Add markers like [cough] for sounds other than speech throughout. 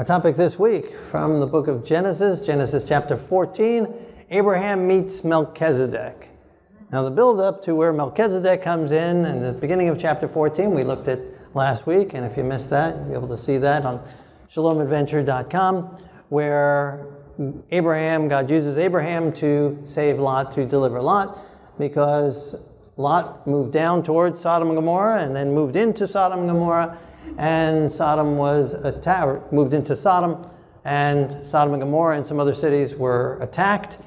Our topic this week from the book of Genesis, Genesis chapter 14, Abraham meets Melchizedek. Now, the build up to where Melchizedek comes in, in the beginning of chapter 14, we looked at last week, and if you missed that, you'll be able to see that on shalomadventure.com, where Abraham, God uses Abraham to save Lot, to deliver Lot, because Lot moved down towards Sodom and Gomorrah and then moved into Sodom and Gomorrah and Sodom was attacked, moved into Sodom, and Sodom and Gomorrah and some other cities were attacked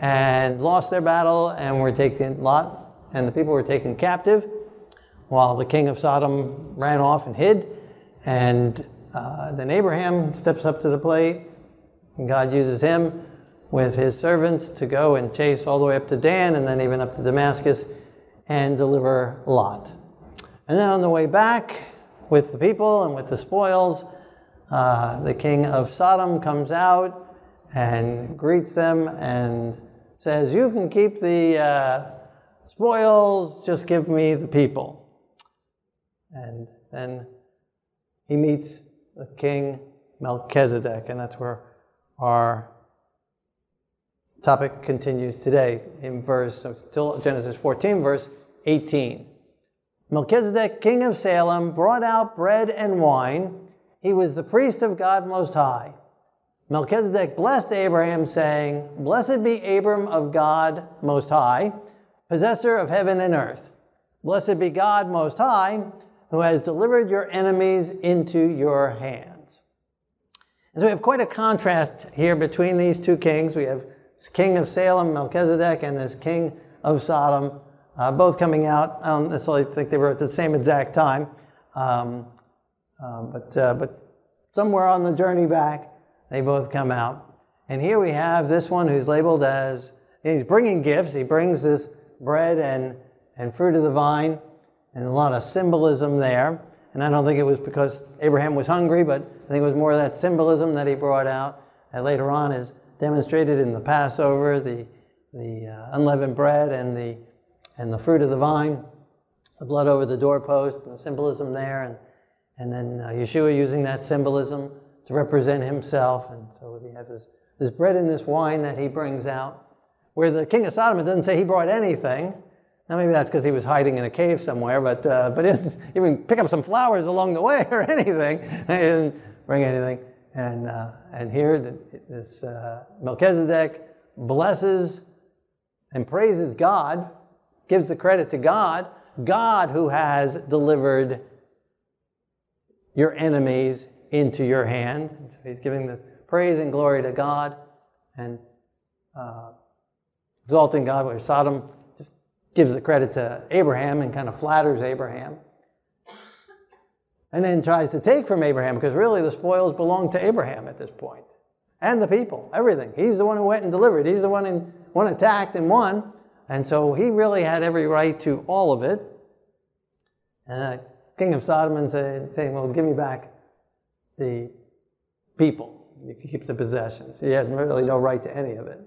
and lost their battle and were taken, Lot and the people were taken captive while the king of Sodom ran off and hid. And uh, then Abraham steps up to the plate, and God uses him with his servants to go and chase all the way up to Dan and then even up to Damascus and deliver Lot. And then on the way back, with the people and with the spoils. Uh, the king of Sodom comes out and greets them and says, You can keep the uh, spoils, just give me the people. And then he meets the king Melchizedek, and that's where our topic continues today in verse, so still Genesis 14, verse 18. Melchizedek, king of Salem, brought out bread and wine. He was the priest of God Most High. Melchizedek blessed Abraham, saying, Blessed be Abram of God Most High, possessor of heaven and earth. Blessed be God Most High, who has delivered your enemies into your hands. And so we have quite a contrast here between these two kings. We have king of Salem, Melchizedek, and this king of Sodom, uh, both coming out. I don't necessarily think they were at the same exact time, um, uh, but, uh, but somewhere on the journey back, they both come out. And here we have this one who's labeled as, he's bringing gifts. He brings this bread and, and fruit of the vine, and a lot of symbolism there. And I don't think it was because Abraham was hungry, but I think it was more of that symbolism that he brought out that later on is demonstrated in the Passover, the, the uh, unleavened bread and the and the fruit of the vine, the blood over the doorpost, and the symbolism there, and, and then uh, Yeshua using that symbolism to represent himself. And so we have this, this bread and this wine that he brings out. Where the king of Sodom, it doesn't say he brought anything. Now, maybe that's because he was hiding in a cave somewhere, but, uh, but [laughs] even pick up some flowers along the way or [laughs] anything. He didn't bring anything. And, uh, and here, this uh, Melchizedek blesses and praises God gives the credit to God, God who has delivered your enemies into your hand. So he's giving the praise and glory to God and uh, exalting God, where Sodom just gives the credit to Abraham and kind of flatters Abraham. And then tries to take from Abraham because really the spoils belong to Abraham at this point. And the people, everything. He's the one who went and delivered. He's the one who attacked and won. And so he really had every right to all of it. And the king of Sodom said, saying, Well, give me back the people. You can keep the possessions. He had really no right to any of it.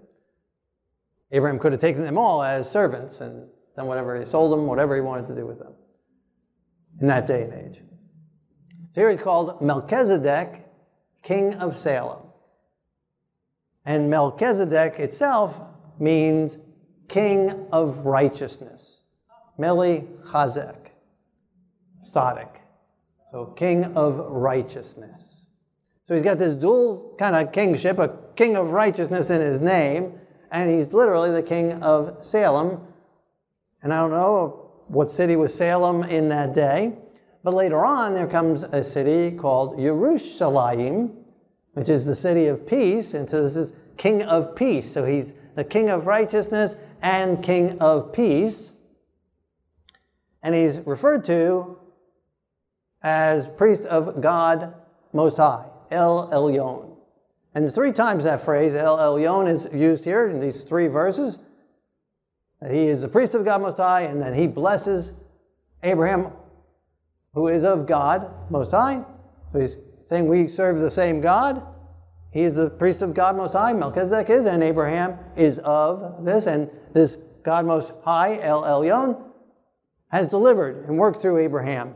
Abraham could have taken them all as servants and done whatever he sold them, whatever he wanted to do with them in that day and age. So here he's called Melchizedek, king of Salem. And Melchizedek itself means king of righteousness. Meli Chazek. Sadiq. So king of righteousness. So he's got this dual kind of kingship, a king of righteousness in his name, and he's literally the king of Salem. And I don't know what city was Salem in that day, but later on there comes a city called Yerushalayim, which is the city of peace. And so this is king of peace. So he's the king of righteousness and king of peace. And he's referred to as priest of God Most High, El Elyon. And three times that phrase, El Elyon, is used here in these three verses. That he is the priest of God Most High, and that he blesses Abraham, who is of God Most High. So he's saying we serve the same God. He is the priest of God Most High. Melchizedek is, and Abraham is of this. And this God Most High, El Elyon, has delivered and worked through Abraham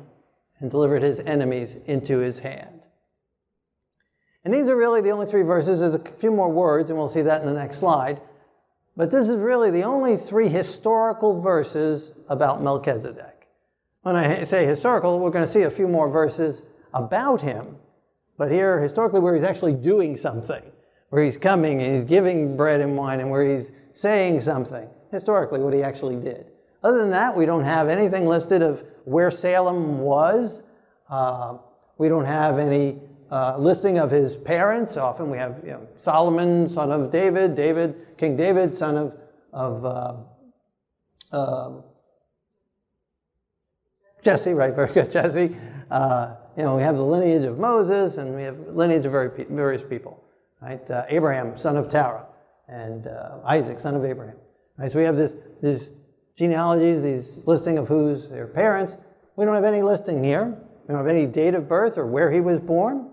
and delivered his enemies into his hand. And these are really the only three verses. There's a few more words, and we'll see that in the next slide. But this is really the only three historical verses about Melchizedek. When I say historical, we're going to see a few more verses about him. But here, historically, where he's actually doing something, where he's coming and he's giving bread and wine, and where he's saying something, historically, what he actually did. Other than that, we don't have anything listed of where Salem was. Uh, we don't have any uh, listing of his parents. Often we have you know, Solomon, son of David, David, King David, son of, of uh, um, Jesse, right? Very good, Jesse. Uh, you know, we have the lineage of Moses, and we have lineage of very, various people, right? Uh, Abraham, son of Terah, and uh, Isaac, son of Abraham. Right? So we have this, these genealogies, these listing of who's their parents. We don't have any listing here. We don't have any date of birth or where he was born.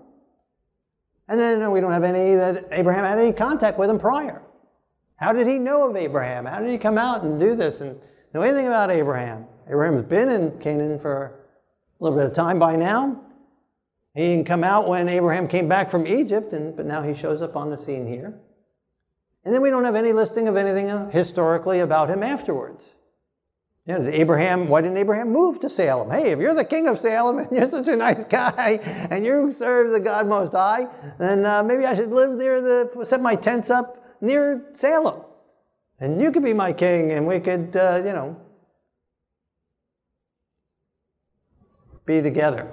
And then we don't have any that Abraham had any contact with him prior. How did he know of Abraham? How did he come out and do this and know anything about Abraham? Abraham's been in Canaan for a little bit of time by now. He didn't come out when Abraham came back from Egypt, and, but now he shows up on the scene here. And then we don't have any listing of anything historically about him afterwards. You know, Abraham, why didn't Abraham move to Salem? Hey, if you're the king of Salem [laughs] and you're such a nice guy and you serve the God Most High, then uh, maybe I should live near the, set my tents up near Salem. And you could be my king and we could, uh, you know, be together.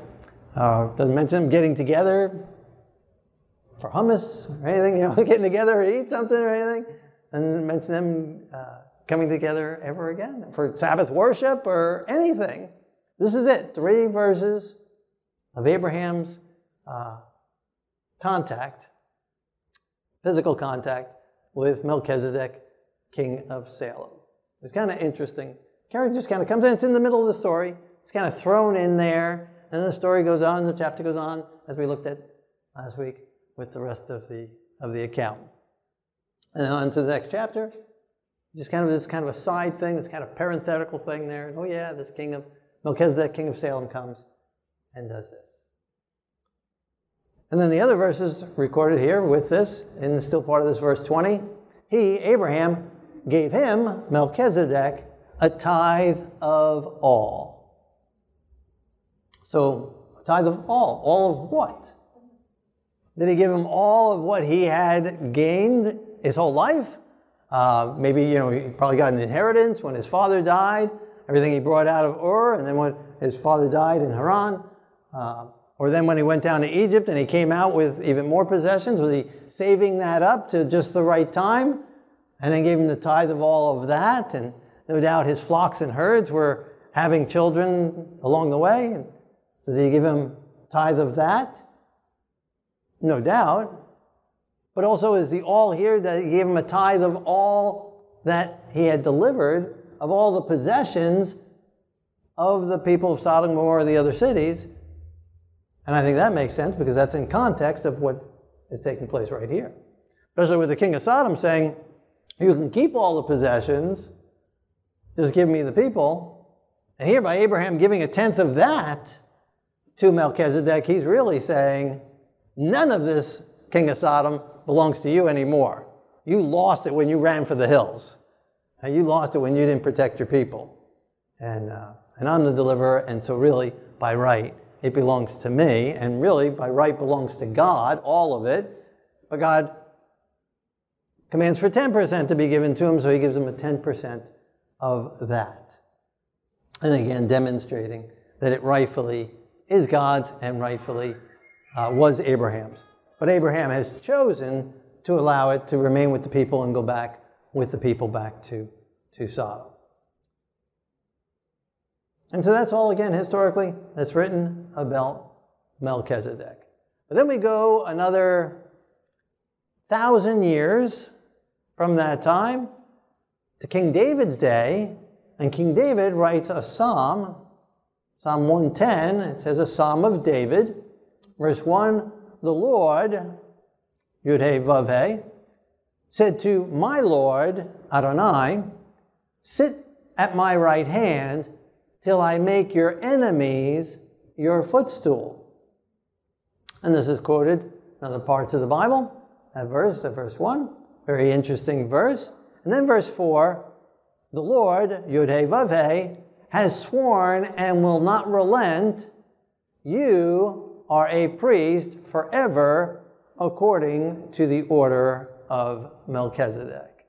Uh, doesn't mention them getting together for hummus or anything, [laughs] you know, getting together to eat something or anything. And mention them uh, coming together ever again for Sabbath worship or anything. This is it. Three verses of Abraham's uh, contact, physical contact with Melchizedek, king of Salem. It's kind of interesting. Karen just kind of comes in, it's in the middle of the story. It's kind of thrown in there, and the story goes on, the chapter goes on, as we looked at last week with the rest of the, of the account. And then on to the next chapter, just kind of this kind of a side thing, this kind of parenthetical thing there. And, oh yeah, this king of Melchizedek, king of Salem, comes and does this. And then the other verses recorded here with this, in still part of this verse 20, he, Abraham, gave him, Melchizedek, a tithe of all. So, tithe of all. All of what? Did he give him all of what he had gained his whole life? Uh, maybe, you know, he probably got an inheritance when his father died, everything he brought out of Ur, and then when his father died in Haran. Uh, or then when he went down to Egypt and he came out with even more possessions, was he saving that up to just the right time? And then gave him the tithe of all of that. And no doubt his flocks and herds were having children along the way. And so did he give him tithe of that? No doubt but also is the all here that he gave him a tithe of all that he had delivered, of all the possessions of the people of Sodom and Gomorrah, the other cities. And I think that makes sense because that's in context of what is taking place right here. Especially with the king of Sodom saying, You can keep all the possessions, just give me the people. And here by Abraham giving a tenth of that to Melchizedek, he's really saying, None of this, king of Sodom, belongs to you anymore. You lost it when you ran for the hills. And you lost it when you didn't protect your people. And, uh, and I'm the deliverer, and so really, by right, it belongs to me, and really, by right, belongs to God, all of it. But God commands for 10% to be given to him, so he gives him a 10% of that. And again, demonstrating that it rightfully is God's and rightfully uh, was Abraham's. But Abraham has chosen to allow it to remain with the people and go back with the people back to, to Sodom. And so that's all, again, historically, that's written about Melchizedek. But then we go another thousand years from that time to King David's day, and King David writes a psalm, Psalm 110. It says, A psalm of David, verse 1 the Lord, Vav-He, said to my Lord, Adonai, sit at my right hand till I make your enemies your footstool. And this is quoted in other parts of the Bible. That verse, that verse 1, very interesting verse. And then verse 4, the Lord, Yud has sworn and will not relent, you are a priest forever according to the order of Melchizedek.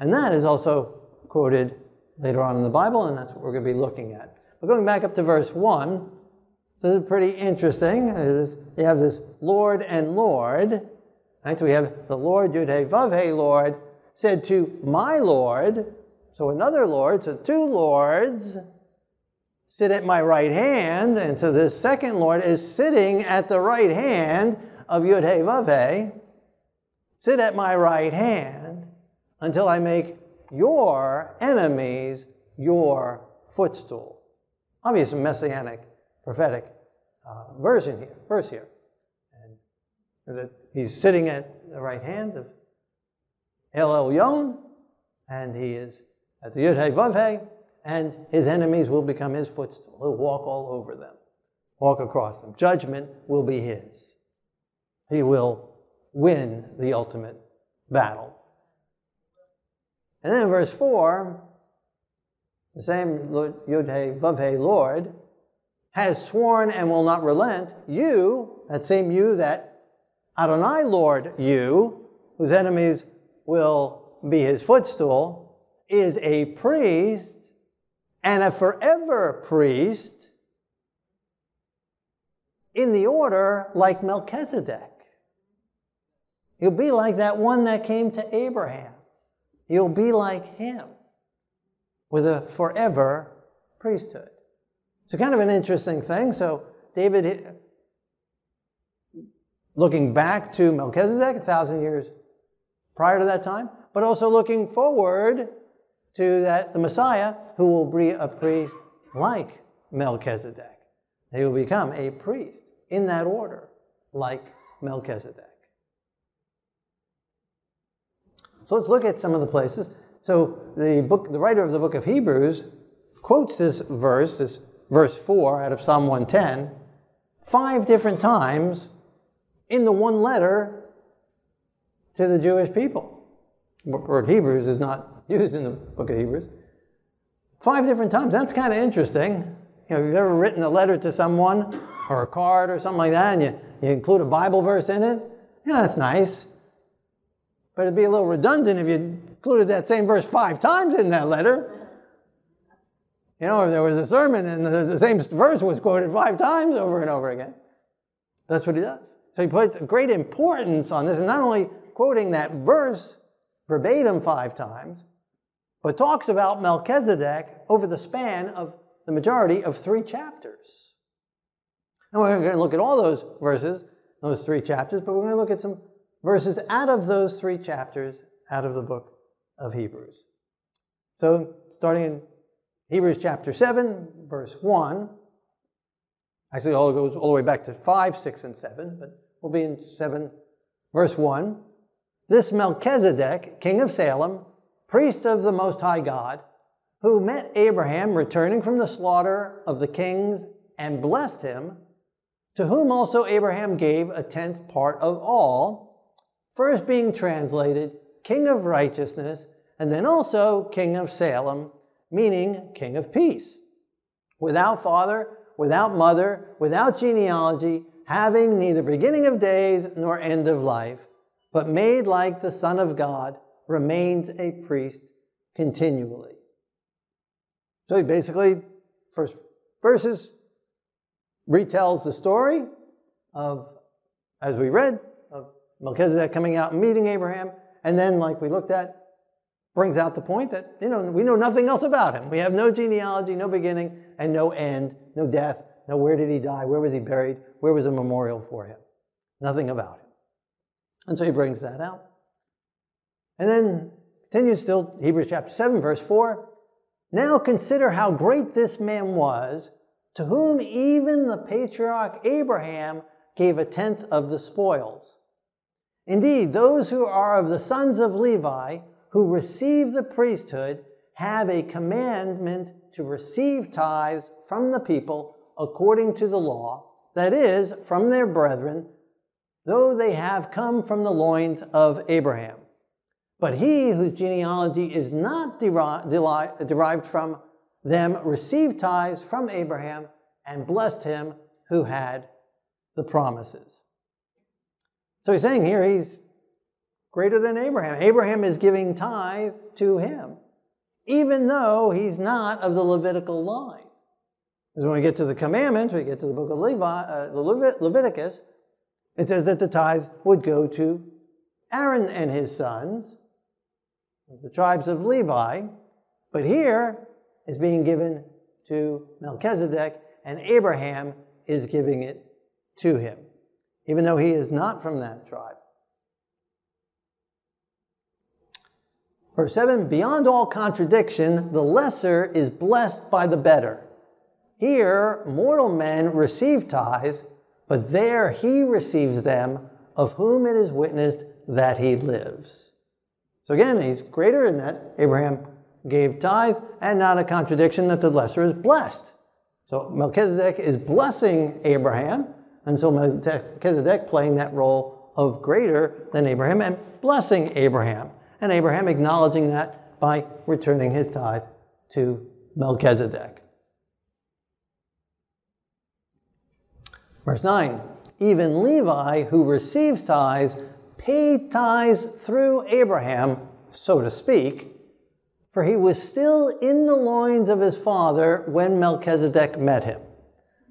And that is also quoted later on in the Bible, and that's what we're going to be looking at. But going back up to verse 1, this is pretty interesting. You have this Lord and Lord. Right? So we have the Lord, Yud He Vav He Lord, said to my Lord. So another Lord, so two Lords sit at my right hand. And so this second Lord is sitting at the right hand of Yud He Vav He. Sit at my right hand until I make your enemies your footstool. Obviously, messianic, prophetic uh, version here, verse here. And that he's sitting at the right hand of El Elyon, and he is at the Yud He Vav He, and his enemies will become his footstool. He'll walk all over them, walk across them. Judgment will be his. He will win the ultimate battle. And then in verse 4, the same Yud He Vav He Lord has sworn and will not relent, you, that same you that Adonai Lord you, whose enemies will be his footstool, is a priest and a forever priest in the order like Melchizedek. You'll be like that one that came to Abraham. You'll be like him with a forever priesthood. It's kind of an interesting thing. So, David, looking back to Melchizedek, a thousand years prior to that time, but also looking forward to that the Messiah who will be a priest like Melchizedek. He will become a priest in that order, like Melchizedek. So let's look at some of the places. So the book, the writer of the book of Hebrews quotes this verse, this verse 4 out of Psalm 110, five different times in the one letter to the Jewish people. The word Hebrews is not used in the book of Hebrews. Five different times. That's kind of interesting. You know, if you've ever written a letter to someone or a card or something like that and you, you include a Bible verse in it? Yeah, that's nice. But it'd be a little redundant if you included that same verse five times in that letter. You know, if there was a sermon and the, the same verse was quoted five times over and over again. That's what he does. So he puts great importance on this, and not only quoting that verse verbatim five times, but talks about Melchizedek over the span of the majority of three chapters. And we're going to look at all those verses, those three chapters, but we're going to look at some verses out of those three chapters out of the book of Hebrews. So, starting in Hebrews chapter 7, verse 1. Actually, all goes all the way back to 5, 6, and 7, but we'll be in 7, verse 1. This Melchizedek, king of Salem, priest of the Most High God, who met Abraham returning from the slaughter of the kings and blessed him, to whom also Abraham gave a tenth part of all, first being translated King of Righteousness, and then also King of Salem, meaning King of Peace. Without father, without mother, without genealogy, having neither beginning of days nor end of life, but made like the Son of God, remains a priest continually. So he basically, first verses, retells the story of, as we read, of Melchizedek coming out and meeting Abraham, and then, like we looked at, brings out the point that you know we know nothing else about him. We have no genealogy, no beginning, and no end, no death, no where did he die, where was he buried, where was a memorial for him. Nothing about him. And so he brings that out. And then continues still, Hebrews chapter 7, verse 4. Now consider how great this man was, to whom even the patriarch Abraham gave a tenth of the spoils. Indeed, those who are of the sons of Levi, who receive the priesthood have a commandment to receive tithes from the people according to the law, that is, from their brethren, though they have come from the loins of Abraham. But he whose genealogy is not derived from them received tithes from Abraham and blessed him who had the promises. So he's saying here he's greater than Abraham. Abraham is giving tithe to him, even though he's not of the Levitical line. Because when we get to the commandments, we get to the book of Levi, uh, Leviticus, it says that the tithes would go to Aaron and his sons, the tribes of Levi. But here is being given to Melchizedek, and Abraham is giving it to him, even though he is not from that tribe. Verse 7 Beyond all contradiction, the lesser is blessed by the better. Here, mortal men receive tithes, but there he receives them, of whom it is witnessed that he lives. So again, he's greater in that Abraham gave tithe, and not a contradiction that the lesser is blessed. So Melchizedek is blessing Abraham, and so Melchizedek playing that role of greater than Abraham and blessing Abraham. And Abraham acknowledging that by returning his tithe to Melchizedek. Verse 9 Even Levi, who receives tithes, paid tithes through Abraham, so to speak, for he was still in the loins of his father when Melchizedek met him.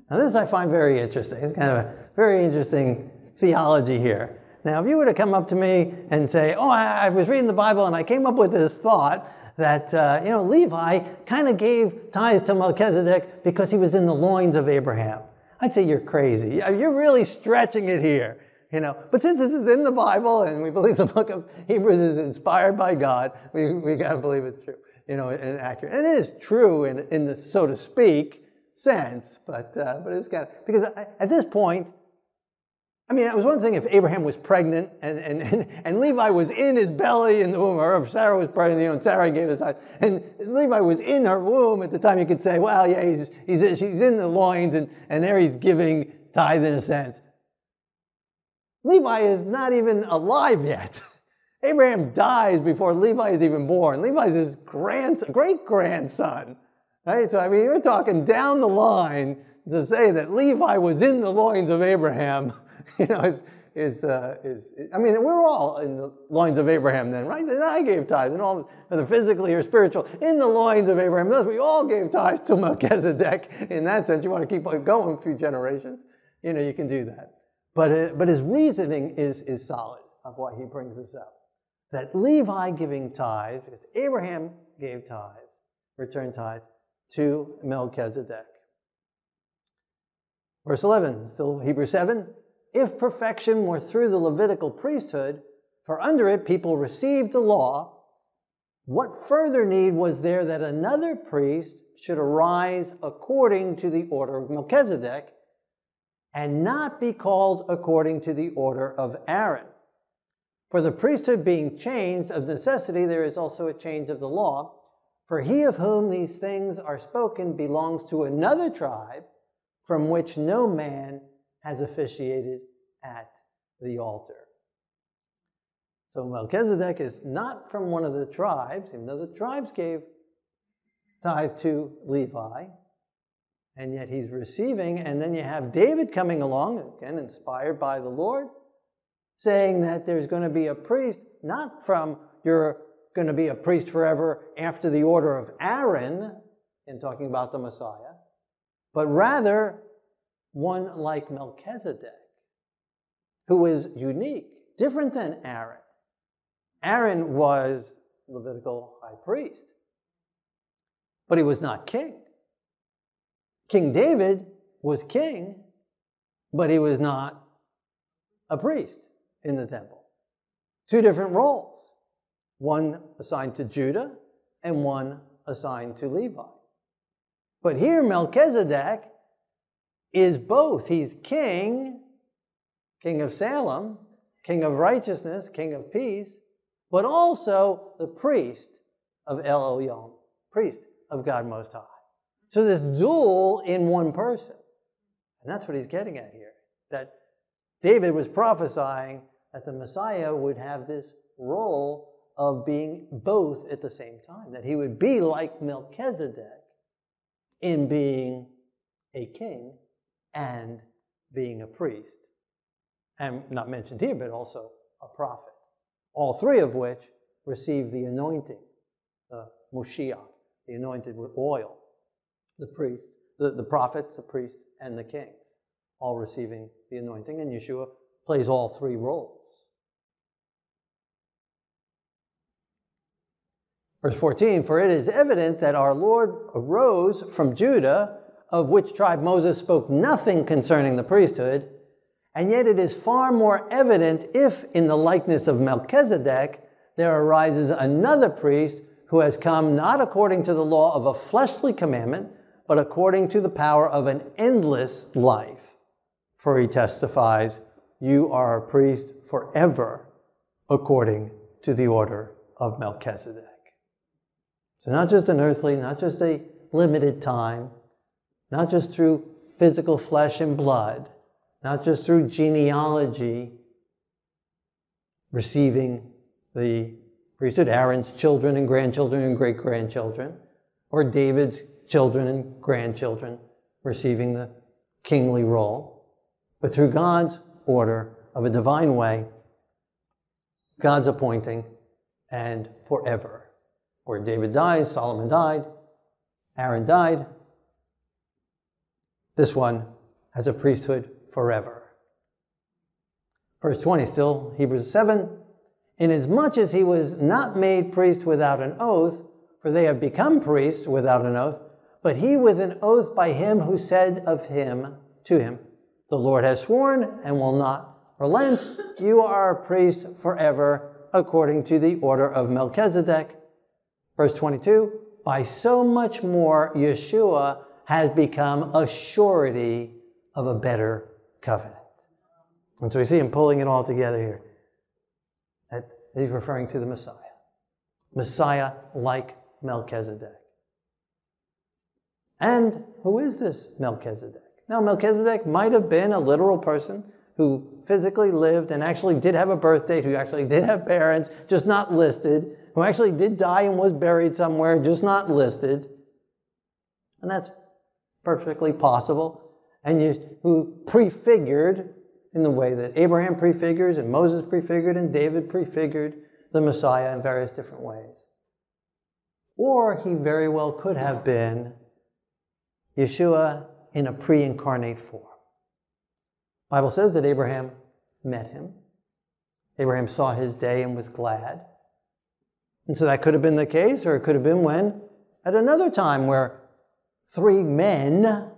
Now, this I find very interesting. It's kind of a very interesting theology here. Now, if you were to come up to me and say, Oh, I, I was reading the Bible and I came up with this thought that, uh, you know, Levi kind of gave tithes to Melchizedek because he was in the loins of Abraham. I'd say you're crazy. You're really stretching it here. You know, but since this is in the Bible and we believe the book of Hebrews is inspired by God, we, we got to believe it's true, you know, and accurate. And it is true in, in the so to speak sense, but, uh, but it's of, because at this point, I mean, it was one thing if Abraham was pregnant and, and, and, and, Levi was in his belly in the womb, or if Sarah was pregnant, you know, and Sarah gave the time, and Levi was in her womb at the time, you could say, well, yeah, he's, he's, she's in the loins, and, and there he's giving tithe in a sense. Levi is not even alive yet. [laughs] Abraham dies before Levi is even born. Levi is his great grandson. Right? So, I mean, you're talking down the line to say that Levi was in the loins of Abraham, [laughs] you know, is, is, uh, is, I mean, we're all in the loins of Abraham then, right? And I gave tithes, and all, whether physically or spiritual, in the loins of Abraham. Thus, we all gave tithes to Melchizedek. In that sense, you want to keep going a few generations, you know, you can do that. But, uh, but his reasoning is, is solid of why he brings this up. That Levi giving tithes, because Abraham gave tithes, returned tithes to Melchizedek. Verse 11, still Hebrew 7. If perfection were through the Levitical priesthood, for under it people received the law, what further need was there that another priest should arise according to the order of Melchizedek? And not be called according to the order of Aaron. For the priesthood being changed, of necessity there is also a change of the law. For he of whom these things are spoken belongs to another tribe from which no man has officiated at the altar. So Melchizedek is not from one of the tribes, even though the tribes gave tithe to Levi and yet he's receiving. And then you have David coming along, again, inspired by the Lord, saying that there's going to be a priest, not from you're going to be a priest forever after the order of Aaron, in talking about the Messiah, but rather one like Melchizedek, who is unique, different than Aaron. Aaron was Levitical high priest, but he was not king. King David was king, but he was not a priest in the temple. Two different roles one assigned to Judah and one assigned to Levi. But here, Melchizedek is both. He's king, king of Salem, king of righteousness, king of peace, but also the priest of El Elyon, priest of God Most High. So this dual in one person. And that's what he's getting at here. That David was prophesying that the Messiah would have this role of being both at the same time, that he would be like Melchizedek in being a king and being a priest. And not mentioned here, but also a prophet. All three of which receive the anointing, the Moshiach, the anointed with oil, the priests, the, the prophets, the priests, and the kings, all receiving the anointing. And Yeshua plays all three roles. Verse 14, for it is evident that our Lord arose from Judah, of which tribe Moses spoke nothing concerning the priesthood, and yet it is far more evident if, in the likeness of Melchizedek, there arises another priest who has come not according to the law of a fleshly commandment, but according to the power of an endless life. For he testifies, You are a priest forever, according to the order of Melchizedek. So, not just an earthly, not just a limited time, not just through physical flesh and blood, not just through genealogy, receiving the priesthood, Aaron's children and grandchildren and great grandchildren, or David's children and grandchildren receiving the kingly role, but through God's order of a divine way, God's appointing, and forever where David died, Solomon died, Aaron died. This one has a priesthood forever. Verse 20, still Hebrews 7. Inasmuch as he was not made priest without an oath, for they have become priests without an oath, but he with an oath by him who said of him to him, The Lord has sworn and will not relent. You are a priest forever, according to the order of Melchizedek. Verse 22 By so much more, Yeshua has become a surety of a better covenant. And so we see him pulling it all together here. He's referring to the Messiah. Messiah like Melchizedek. And who is this Melchizedek? Now, Melchizedek might have been a literal person who physically lived and actually did have a birth date, who actually did have parents, just not listed, who actually did die and was buried somewhere, just not listed. And that's perfectly possible. And you, who prefigured in the way that Abraham prefigures and Moses prefigured and David prefigured the Messiah in various different ways. Or he very well could have been Yeshua in a pre incarnate form. Bible says that Abraham met him. Abraham saw his day and was glad. And so that could have been the case, or it could have been when, at another time, where three men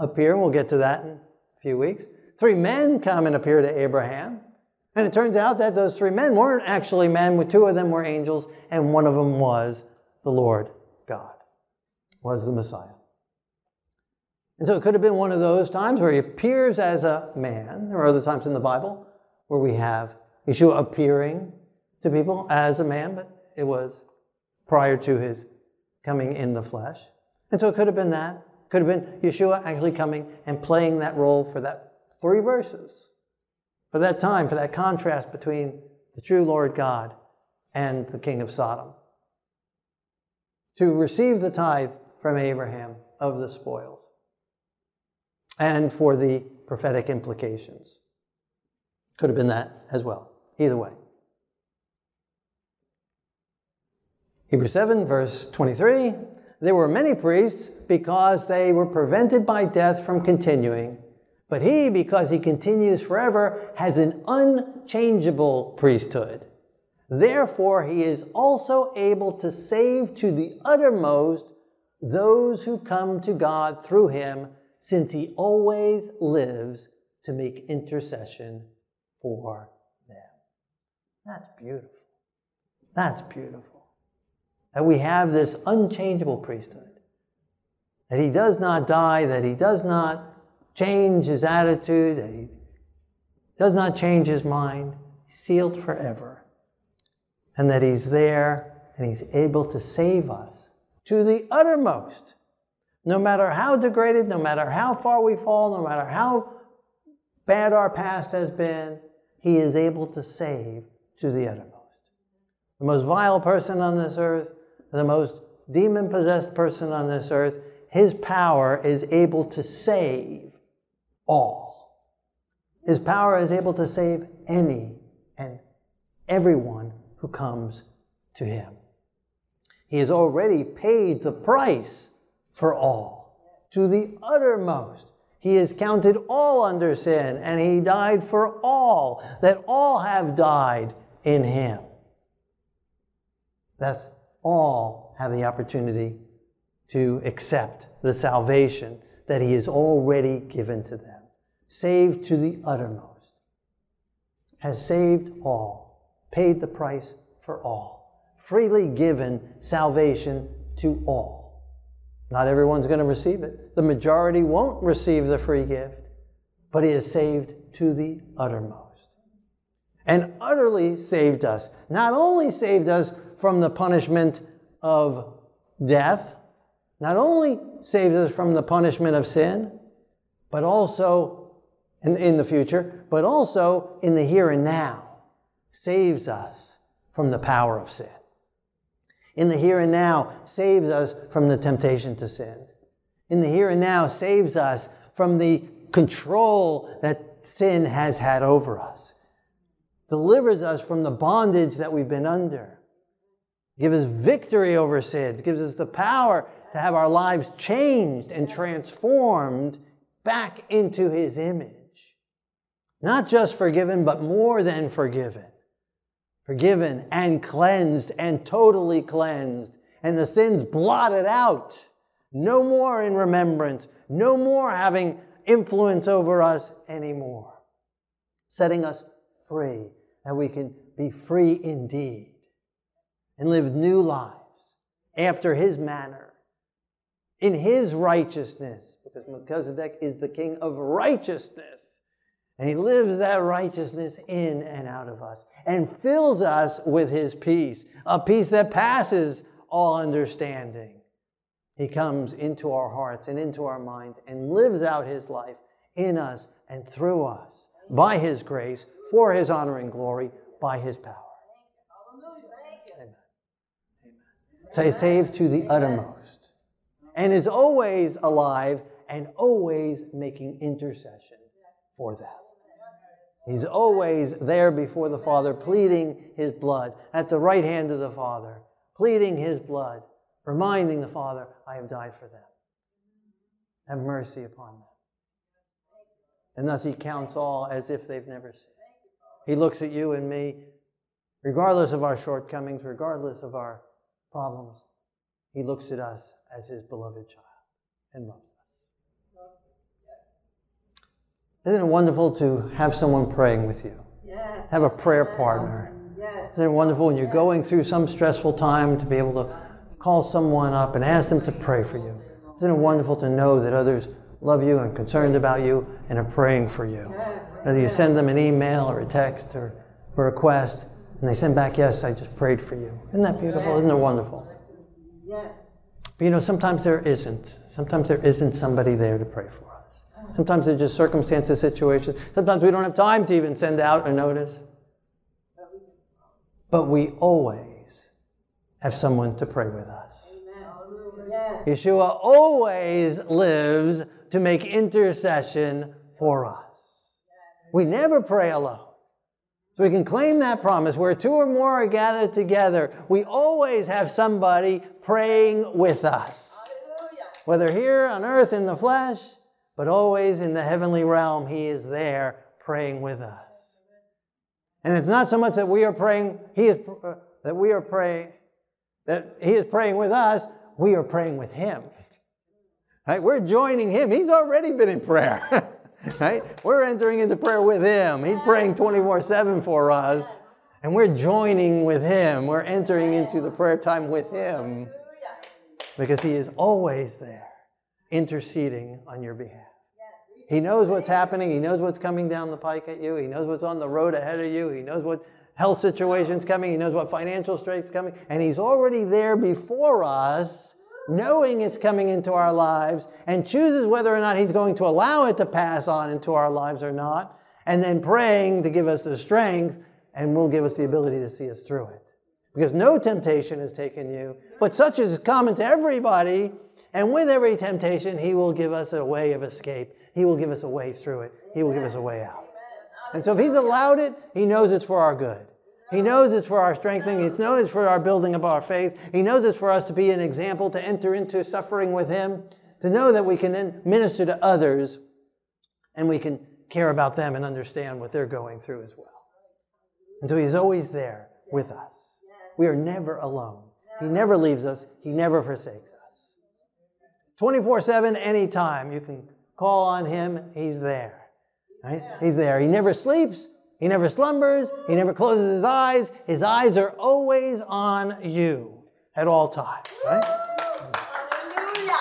appear, and we'll get to that in a few weeks. Three men come and appear to Abraham. And it turns out that those three men weren't actually men, two of them were angels, and one of them was the Lord God, was the Messiah. And so it could have been one of those times where he appears as a man. There are other times in the Bible where we have Yeshua appearing to people as a man, but it was prior to his coming in the flesh. And so it could have been that. Could have been Yeshua actually coming and playing that role for that three verses, for that time, for that contrast between the true Lord God and the king of Sodom. To receive the tithe from Abraham of the spoils and for the prophetic implications. Could have been that as well. Either way. Hebrews 7, verse 23 There were many priests because they were prevented by death from continuing. But he, because he continues forever, has an unchangeable priesthood. Therefore, he is also able to save to the uttermost those who come to God through him since he always lives to make intercession for them. That's beautiful. That's beautiful. That we have this unchangeable priesthood. That he does not die, that he does not change his attitude, that he does not change his mind, sealed forever. And that he's there and he's able to save us to the uttermost no matter how degraded, no matter how far we fall, no matter how bad our past has been, he is able to save to the uttermost. The most vile person on this earth, the most demon possessed person on this earth, his power is able to save all. His power is able to save any and everyone who comes to him. He has already paid the price for all to the uttermost. He has counted all under sin, and he died for all, that all have died in him. That's all have the opportunity to accept the salvation that he has already given to them. Saved to the uttermost. Has saved all, paid the price for all, freely given salvation to all. Not everyone's going to receive it. The majority won't receive the free gift, but he is saved to the uttermost. And utterly saved us. Not only saved us from the punishment of death, not only saves us from the punishment of sin, but also in, in the future, but also in the here and now, saves us from the power of sin in the here and now saves us from the temptation to sin. In the here and now saves us from the control that sin has had over us. Delivers us from the bondage that we've been under. Gives us victory over sin. Gives us the power to have our lives changed and transformed back into His image. Not just forgiven, but more than forgiven forgiven and cleansed and totally cleansed, and the sins blotted out. No more in remembrance, no more having influence over us anymore. Setting us free, that we can be free indeed and live new lives after his manner, in his righteousness, because Melchizedek is the king of righteousness. And he lives that righteousness in and out of us and fills us with his peace, a peace that passes all understanding. He comes into our hearts and into our minds and lives out his life in us and through us by his grace, for his honor and glory, by his power. Amen. Amen. Say, saved to the uttermost and is always alive and always making intercession for them. He's always there before the Father, pleading his blood at the right hand of the Father, pleading his blood, reminding the Father, I have died for them. Have mercy upon them. And thus he counts all as if they've never sinned. He looks at you and me, regardless of our shortcomings, regardless of our problems. He looks at us as his beloved child and loves us. Isn't it wonderful to have someone praying with you? Yes. Have a prayer partner. Yes. Isn't it wonderful when you're going through some stressful time to be able to call someone up and ask them to pray for you? Isn't it wonderful to know that others love you and concerned about you and are praying for you? Yes. Whether you send them an email or a text or a request, and they send back, Yes, I just prayed for you. Isn't that beautiful? Isn't it wonderful? Yes. But you know, sometimes there isn't. Sometimes there isn't somebody there to pray for. Sometimes it's just circumstances, situations. Sometimes we don't have time to even send out a notice. But we always have someone to pray with us. Yes. Yeshua always lives to make intercession for us. We never pray alone. So we can claim that promise. Where two or more are gathered together, we always have somebody praying with us. Whether here on earth in the flesh but always in the heavenly realm, He is there praying with us. And it's not so much that we are praying, He is uh, that we are praying, that He is praying with us, we are praying with Him. Right? We're joining Him. He's already been in prayer. [laughs] right? We're entering into prayer with Him. He's praying 24 7 for us. And we're joining with Him. We're entering into the prayer time with Him because He is always there interceding on your behalf. He knows what's happening. He knows what's coming down the pike at you. He knows what's on the road ahead of you. He knows what health situation's coming. He knows what financial strait's coming. And He's already there before us, knowing it's coming into our lives, and chooses whether or not He's going to allow it to pass on into our lives or not. and then praying to give us the strength and will give us the ability to see us through it. Because no temptation has taken you, but such is common to everybody. And with every temptation, He will give us a way of escape. He will give us a way through it. He will give us a way out. And so if He's allowed it, He knows it's for our good. He knows it's for our strengthening. He knows it's for our building of our faith. He knows it's for us to be an example, to enter into suffering with Him, to know that we can then minister to others and we can care about them and understand what they're going through as well. And so He's always there with us. We are never alone. He never leaves us, He never forsakes us. 24 7, anytime you can call on Him, He's there. Right? He's there. He never sleeps, He never slumbers, He never closes His eyes. His eyes are always on you at all times. Right? Hallelujah.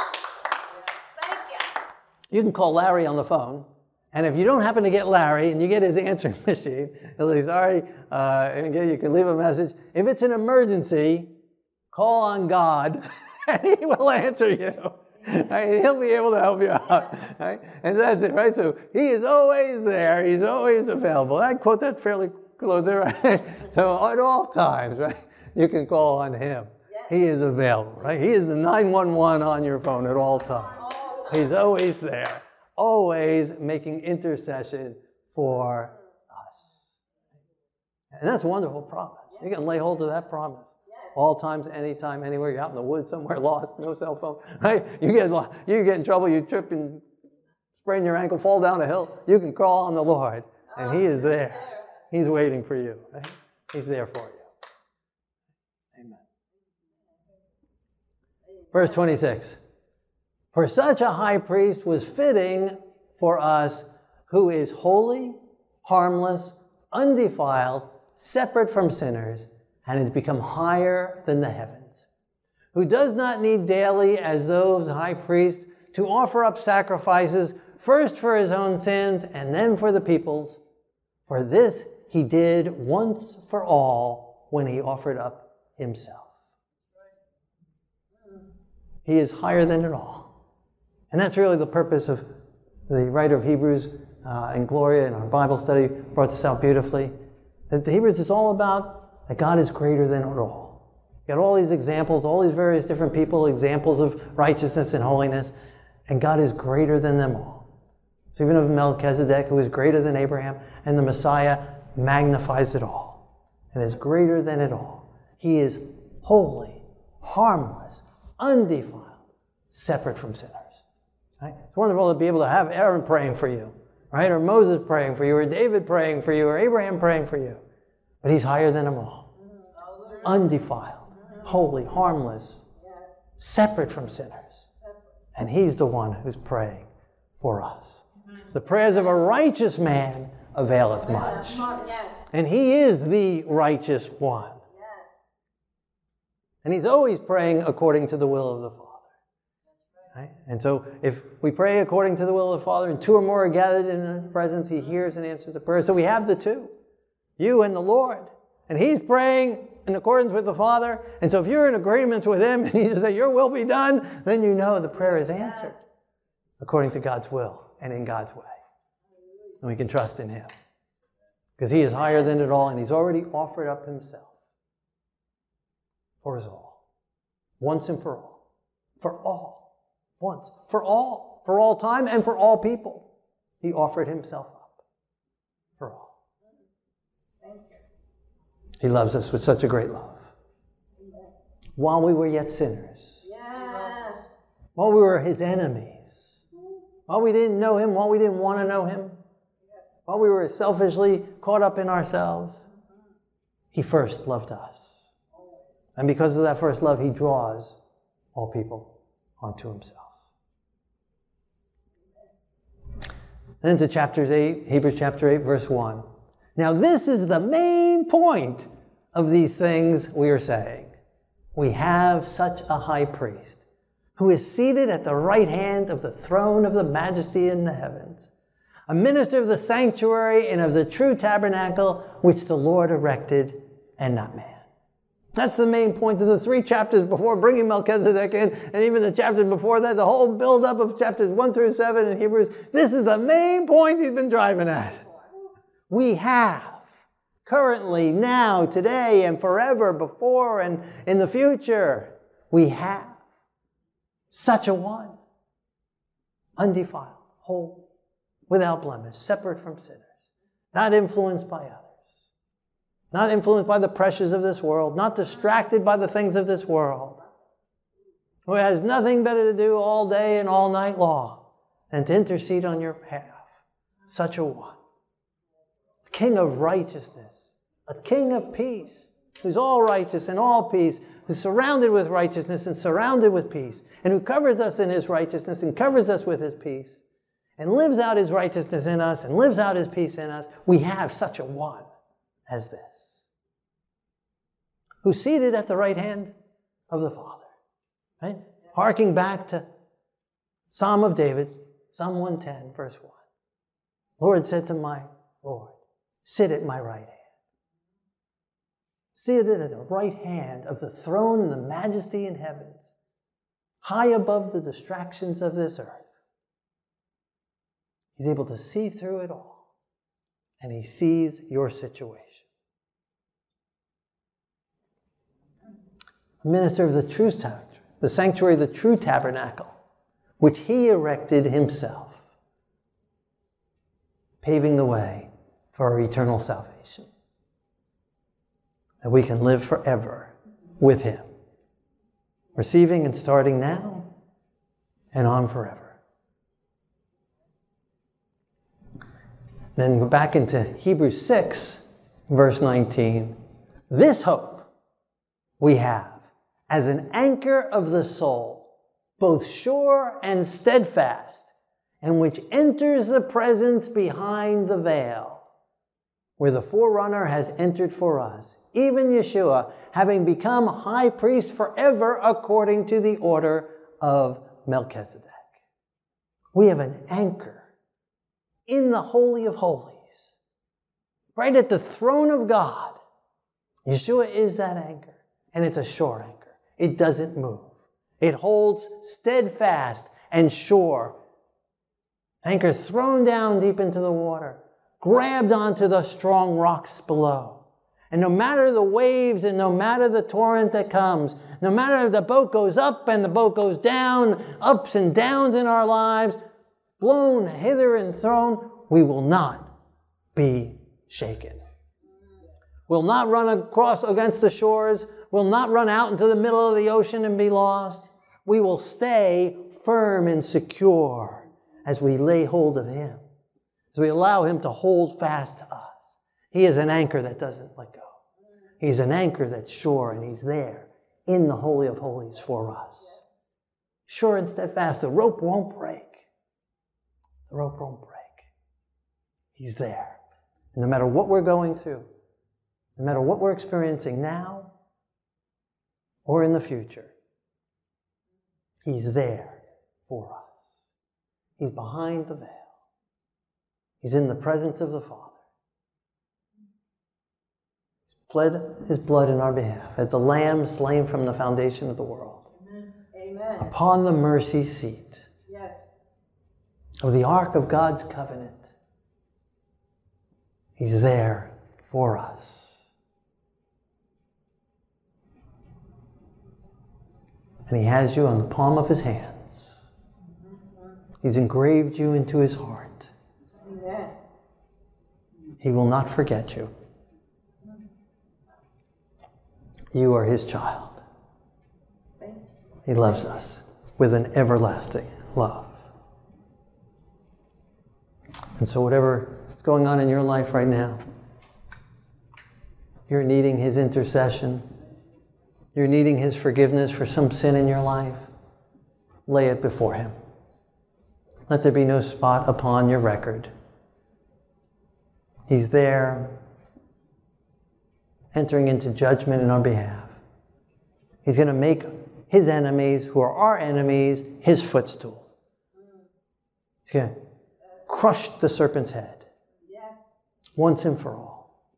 Thank you. You can call Larry on the phone. And if you don't happen to get Larry and you get his answering [laughs] machine, he'll say, sorry, uh, and again, you can leave a message. If it's an emergency, call on God [laughs] and he will answer you. [laughs] Right? He'll be able to help you out. [laughs] Right? And that's it, right? So he is always there. He's always available. I quote that fairly close there, [laughs] right? So at all times, right? You can call on him. He is available, right? He is the 911 on your phone at all times. He's always there always making intercession for us. And that's a wonderful promise. You can lay hold of that promise. All times, anytime, anywhere. You're out in the woods somewhere, [laughs] lost, no cell phone. Right? You get you get in trouble. You trip and sprain your ankle, fall down a hill. You can call on the Lord, and He oh, is there. He's waiting for you. Right? He's there for you. Amen. Verse 26. For such a high priest was fitting for us who is holy, harmless, undefiled, separate from sinners, and has become higher than the heavens, who does not need daily, as those high priests, to offer up sacrifices, first for his own sins and then for the people's. For this he did once for all when he offered up himself. He is higher than it all. And that's really the purpose of the writer of Hebrews uh, and Gloria in our Bible study brought this out beautifully. That the Hebrews is all about that God is greater than it all. You got all these examples, all these various different people, examples of righteousness and holiness, and God is greater than them all. So even of Melchizedek, who is greater than Abraham, and the Messiah magnifies it all and is greater than it all. He is holy, harmless, undefiled, separate from sinners. Right? It's wonderful to be able to have Aaron praying for you, right? Or Moses praying for you, or David praying for you, or Abraham praying for you. But he's higher than them all. Undefiled, holy, harmless, separate from sinners. And he's the one who's praying for us. The prayers of a righteous man availeth much. And he is the righteous one. And he's always praying according to the will of the Father. Right? And so if we pray according to the will of the Father and two or more are gathered in the presence, he hears and answers the prayer. So we have the two, you and the Lord. And he's praying in accordance with the Father. And so if you're in agreement with him [laughs] and you just say, Your will be done, then you know the prayer is answered according to God's will and in God's way. And we can trust in him. Because he is higher than it all, and he's already offered up himself for us all. Once and for all. For all once, for all, for all time and for all people. He offered himself up for all. He loves us with such a great love. While we were yet sinners. Yes. While we were his enemies. While we didn't know him, while we didn't want to know him. While we were selfishly caught up in ourselves. He first loved us. And because of that first love, he draws all people onto himself. Then to chapters 8, Hebrews chapter 8, verse 1. Now, this is the main point of these things we are saying. We have such a high priest who is seated at the right hand of the throne of the majesty in the heavens, a minister of the sanctuary and of the true tabernacle which the Lord erected and not man. That's the main point of the three chapters before bringing Melchizedek in, and even the chapters before that, the whole build-up of chapters 1 through 7 in Hebrews. This is the main point he's been driving at. We have currently, now, today, and forever, before, and in the future. We have such a one, undefiled, whole, without blemish, separate from sinners, not influenced by others, not influenced by the pressures of this world, not distracted by the things of this world, who has nothing better to do all day and all night long than to intercede on your behalf. Such a one. A king of righteousness, a king of peace, who's all righteous and all peace, who's surrounded with righteousness and surrounded with peace, and who covers us in his righteousness and covers us with his peace, and lives out his righteousness in us and lives out his peace in us. We have such a one as this, who's seated at the right hand of the Father. Right? Harking back to Psalm of David, Psalm 110, verse 1. Lord said to my Lord, Sit at my right hand. Seated at the right hand of the throne and the majesty in heavens, high above the distractions of this earth. He's able to see through it all, and he sees your situation. A minister of the true tabernacle, the sanctuary of the true tabernacle, which he erected himself, paving the way for our eternal salvation. That we can live forever with him, receiving and starting now and on forever. Then go back into Hebrews 6, verse 19. This hope we have as an anchor of the soul, both sure and steadfast, and which enters the presence behind the veil, where the forerunner has entered for us, even Yeshua, having become high priest forever according to the order of Melchizedek. We have an anchor in the Holy of Holies, right at the throne of God. Yeshua is that anchor, and it's a sure anchor. It doesn't move. It holds steadfast and sure. Anchor thrown down deep into the water, grabbed onto the strong rocks below. And no matter the waves and no matter the torrent that comes, no matter if the boat goes up and the boat goes down, ups and downs in our lives, blown hither and thrown, we will not be shaken. We'll not run across against the shores We'll not run out into the middle of the ocean and be lost. We will stay firm and secure as we lay hold of Him, as we allow Him to hold fast to us. He is an anchor that doesn't let go. He's an anchor that's sure, and He's there in the Holy of Holies for us. Sure and steadfast. The rope won't break. The rope won't break. He's there. And no matter what we're going through, no matter what we're experiencing now or in the future. He's there for us. He's behind the veil. He's in the presence of the Father. He's pled his blood in our behalf as the lamb slain from the foundation of the world. Amen. Upon the mercy seat Yes. of the ark of God's covenant. He's there for us. and He has you on the palm of His hands. He's engraved you into His heart. He will not forget you. You are His child. He loves us with an everlasting love. And so, whatever is going on in your life right now, you're needing His intercession you're needing His forgiveness for some sin in your life, lay it before Him. Let there be no spot upon your record. He's there entering into judgment in our behalf. He's going to make his enemies, who are our enemies, his footstool. He's going to crush the serpent's head Yes. once and for all.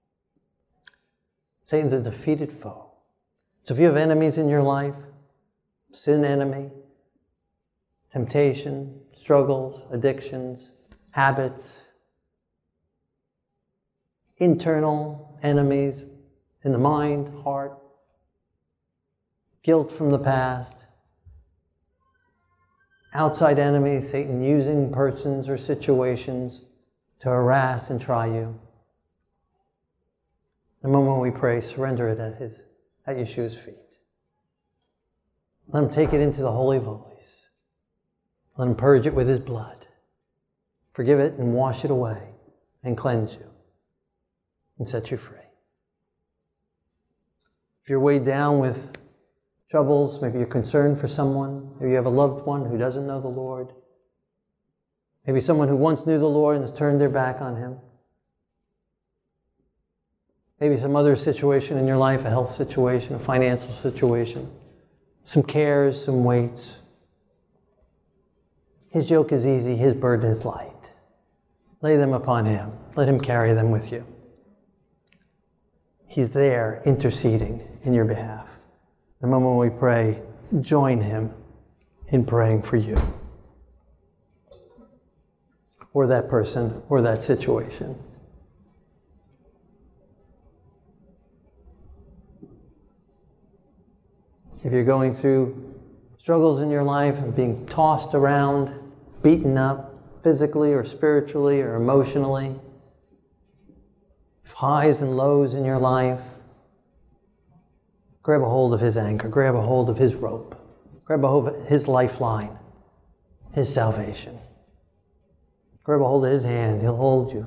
Satan's a defeated foe. So if you have enemies in your life, sin enemy, temptation, struggles, addictions, habits, internal enemies in the mind, heart, guilt from the past, outside enemies, Satan using persons or situations to harass and try you. The moment we pray, surrender it at his at Yeshua's feet. Let him take it into the Holy of Holies. Let him purge it with his blood. Forgive it and wash it away and cleanse you and set you free. If you're weighed down with troubles, maybe you're concerned for someone, maybe you have a loved one who doesn't know the Lord, maybe someone who once knew the Lord and has turned their back on him. Maybe some other situation in your life, a health situation, a financial situation, some cares, some weights. His yoke is easy, his burden is light. Lay them upon him. Let him carry them with you. He's there interceding in your behalf. The moment we pray, join him in praying for you or that person or that situation. If you're going through struggles in your life and being tossed around, beaten up physically or spiritually or emotionally, highs and lows in your life, grab a hold of his anchor, grab a hold of his rope, grab a hold of his lifeline, his salvation. Grab a hold of his hand, he'll hold you.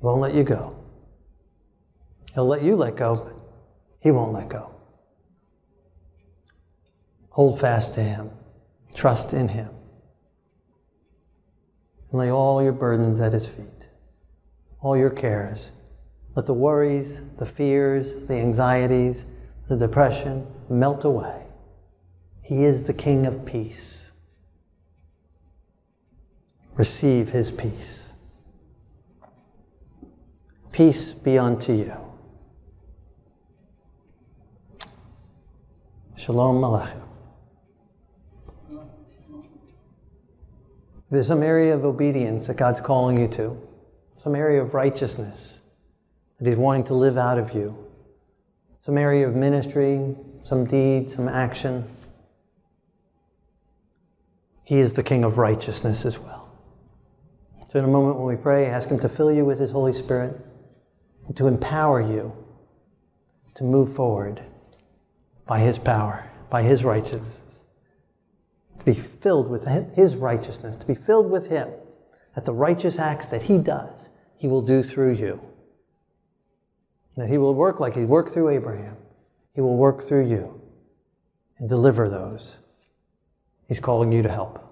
He won't let you go. He'll let you let go, but he won't let go. Hold fast to Him. Trust in Him. Lay all your burdens at His feet, all your cares. Let the worries, the fears, the anxieties, the depression melt away. He is the King of peace. Receive His peace. Peace be unto you. Shalom Aleichem. There's some area of obedience that God's calling you to, some area of righteousness that He's wanting to live out of you, some area of ministry, some deed, some action. He is the King of righteousness as well. So, in a moment when we pray, ask Him to fill you with His Holy Spirit to empower you to move forward by His power, by His righteousness to be filled with His righteousness, to be filled with Him, that the righteous acts that He does, He will do through you. That He will work like He worked through Abraham, He will work through you and deliver those He's calling you to help.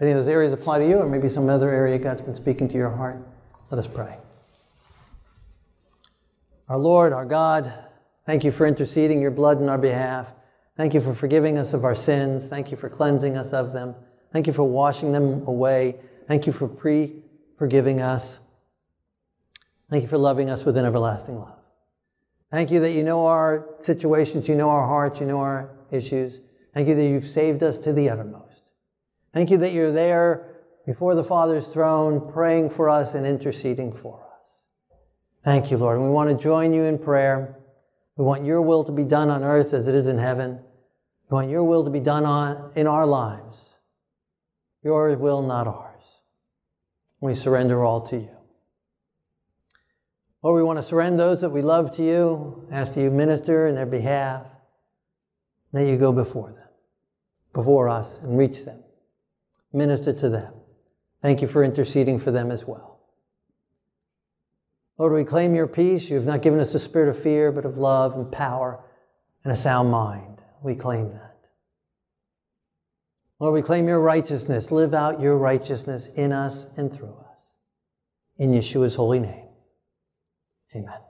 Any of those areas apply to you, or maybe some other area God's been speaking to your heart, let us pray. Our Lord, our God, thank you for interceding your blood in our behalf. Thank you for forgiving us of our sins. Thank you for cleansing us of them. Thank you for washing them away. Thank you for pre forgiving us. Thank you for loving us with an everlasting love. Thank you that you know our situations, you know our hearts, you know our issues. Thank you that you've saved us to the uttermost. Thank you that you're there before the Father's throne, praying for us and interceding for us. Thank you, Lord. And we want to join you in prayer. We want your will to be done on earth as it is in heaven. We want your will to be done on, in our lives. Your will, not ours. We surrender all to you. Lord, we want to surrender those that we love to you, ask that you minister in their behalf, that you go before them, before us, and reach them. Minister to them. Thank you for interceding for them as well. Lord, we claim your peace. You have not given us a spirit of fear, but of love and power and a sound mind. We claim that. Lord, we claim your righteousness. Live out your righteousness in us and through us. In Yeshua's holy name. Amen.